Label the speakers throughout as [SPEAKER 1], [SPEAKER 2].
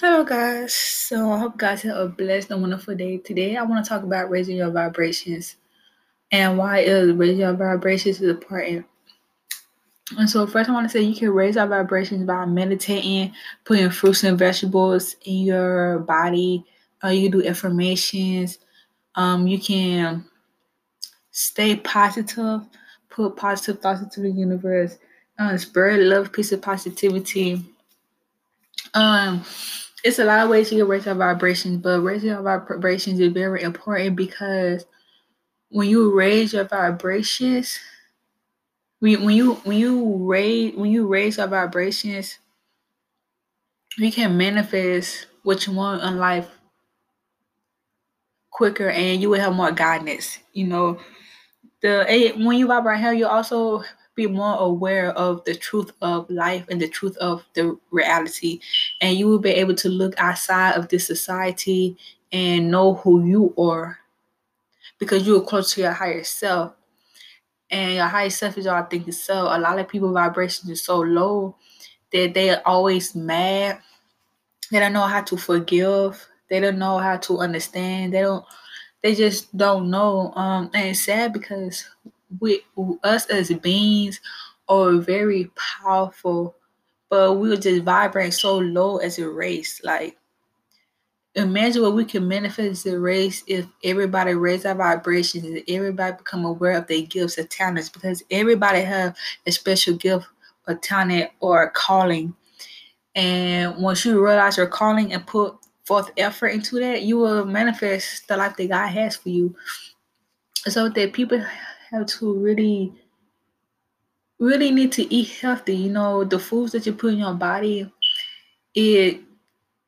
[SPEAKER 1] Hello, guys. So I hope you guys have a blessed and wonderful day. Today, I want to talk about raising your vibrations and why is raising your vibrations is important. And so, first, I want to say you can raise our vibrations by meditating, putting fruits and vegetables in your body. Uh, you do affirmations. Um, you can stay positive, put positive thoughts into the universe, uh, spread love, peace, and positivity. Um, it's a lot of ways you can raise your vibrations, but raising your vibrations is very important because when you raise your vibrations, when, you when you raise when you raise your vibrations, you can manifest what you want in life quicker and you will have more guidance. You know, the when you vibrate hell, you also be more aware of the truth of life and the truth of the reality. And you will be able to look outside of this society and know who you are because you are close to your higher self. And your higher self is your authentic self. A lot of people vibrations is so low that they are always mad. They don't know how to forgive. They don't know how to understand. They don't they just don't know. Um and it's sad because we us as beings are very powerful, but we are just vibrating so low as a race. Like imagine what we can manifest as a race if everybody raise our vibrations and everybody become aware of their gifts and talents because everybody have a special gift or talent or a calling. And once you realize your calling and put forth effort into that, you will manifest the life that God has for you. So that people have to really really need to eat healthy. You know, the foods that you put in your body, it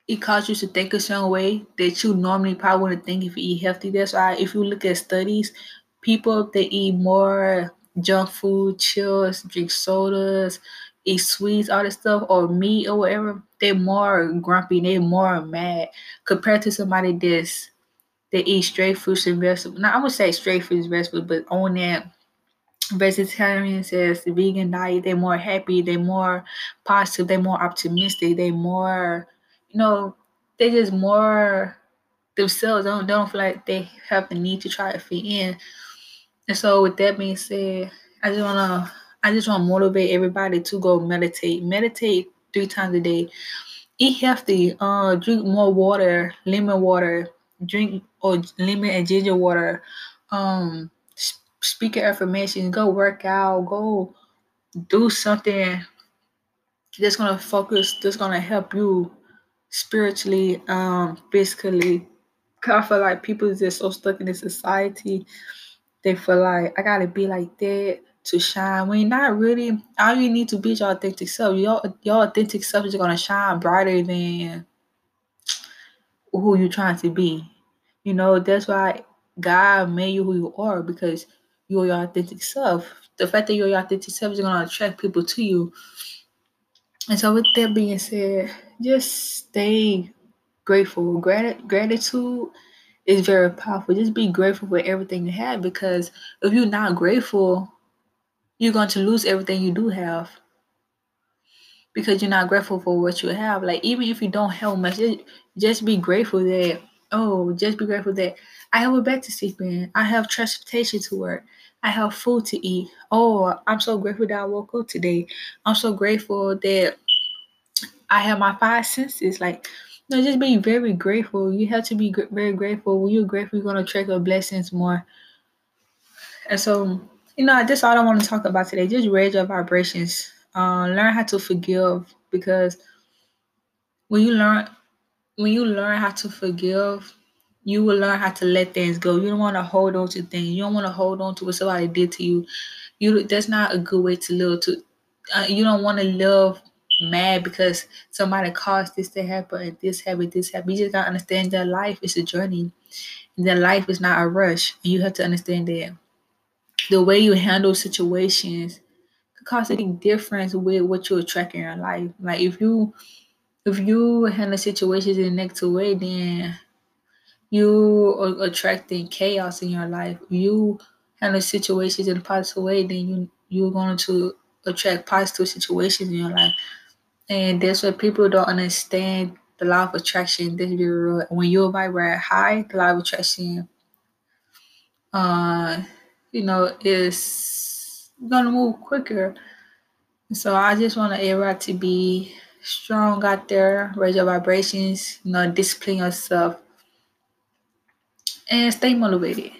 [SPEAKER 1] it causes you to think a certain way that you normally probably wouldn't think if you eat healthy. That's why if you look at studies, people that eat more junk food, chills, drink sodas, eat sweets, all this stuff, or meat or whatever, they're more grumpy, they're more mad compared to somebody that's they eat straight fruits and vegetables. Now I would say straight fruits and vegetables, but on that vegetarian says the vegan diet, they're more happy, they're more positive, they're more optimistic, they're more, you know, they're just more themselves. They don't, they don't feel like they have the need to try to fit in. And so with that being said, I just wanna I just wanna motivate everybody to go meditate. Meditate three times a day. Eat healthy, uh drink more water, lemon water, drink or lemon and ginger water. Um speak your affirmations, go work out, go do something that's gonna focus, that's gonna help you spiritually, um, physically. Cause I feel like people just so stuck in this society. They feel like I gotta be like that to shine. When not really, all you need to be your authentic self. Your your authentic self is gonna shine brighter than who you're trying to be. You know, that's why God made you who you are because you're your authentic self. The fact that you're your authentic self is gonna attract people to you. And so with that being said, just stay grateful. Grat- gratitude is very powerful. Just be grateful for everything you have because if you're not grateful, you're going to lose everything you do have because you're not grateful for what you have. Like even if you don't have much, just be grateful that oh, just be grateful that I have a bed to sleep in. I have transportation to work. I have food to eat. Oh, I'm so grateful that I woke up today. I'm so grateful that I have my five senses. Like, no, just be very grateful. You have to be gr- very grateful. When you're grateful, you're gonna attract your blessings more. And so, you know, that's all I want to talk about today. Just raise your vibrations. Uh, learn how to forgive because when you learn when you learn how to forgive, you will learn how to let things go. You don't want to hold on to things. You don't want to hold on to what somebody did to you. You that's not a good way to live. To uh, you don't want to live mad because somebody caused this to happen and this happened, this happened. You just gotta understand that life is a journey. And that life is not a rush. And you have to understand that the way you handle situations could cause any difference with what you attract in your life. Like if you if you handle situations in a negative way, then you are attracting chaos in your life. You handle situations in a positive way, then you you're going to attract positive situations in your life. And that's what people don't understand the law of attraction. This is real. When you vibrate high, the law of attraction, uh, you know, is gonna move quicker. So I just want everybody to be strong out there. Raise your vibrations. You know, discipline yourself and stay motivated.